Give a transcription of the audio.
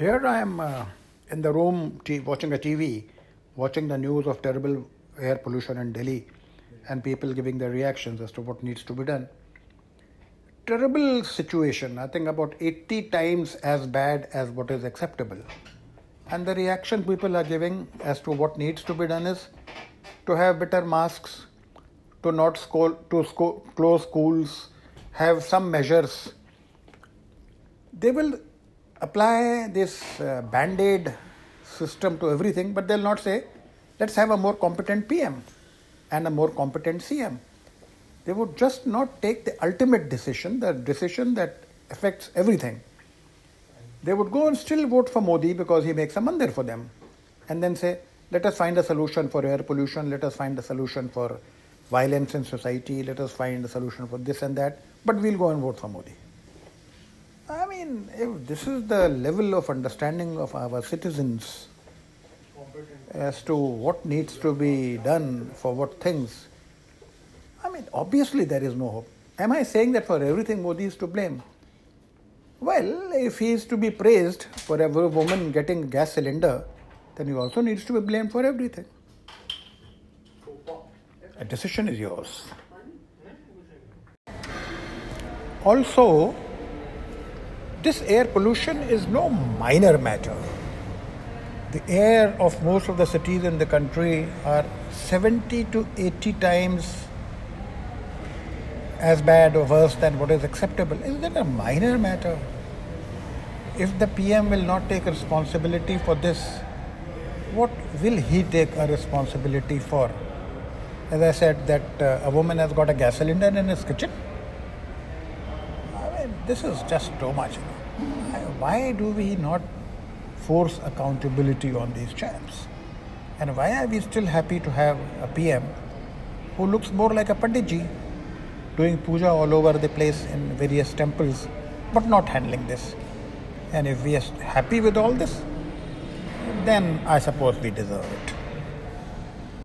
Here I am uh, in the room t- watching a TV, watching the news of terrible air pollution in Delhi and people giving their reactions as to what needs to be done. Terrible situation, I think about 80 times as bad as what is acceptable. And the reaction people are giving as to what needs to be done is to have better masks, to not school, to school, close schools, have some measures. They will apply this uh, band aid system to everything, but they'll not say, let's have a more competent PM and a more competent CM. They would just not take the ultimate decision, the decision that affects everything. They would go and still vote for Modi because he makes a mandir for them. And then say, let us find a solution for air pollution, let us find a solution for violence in society, let us find a solution for this and that, but we'll go and vote for Modi. I mean, if this is the level of understanding of our citizens as to what needs to be done for what things, I mean, obviously there is no hope. Am I saying that for everything Modi is to blame? Well, if he is to be praised for every woman getting gas cylinder, then he also needs to be blamed for everything. A decision is yours. Also, this air pollution is no minor matter. The air of most of the cities in the country are 70 to 80 times as bad or worse than what is acceptable. Is that a minor matter? If the PM will not take responsibility for this, what will he take a responsibility for? As I said, that uh, a woman has got a gas cylinder in his kitchen. This is just too much. Why do we not force accountability on these chaps? And why are we still happy to have a PM who looks more like a Panditji? doing puja all over the place in various temples, but not handling this. And if we are happy with all this, then I suppose we deserve it.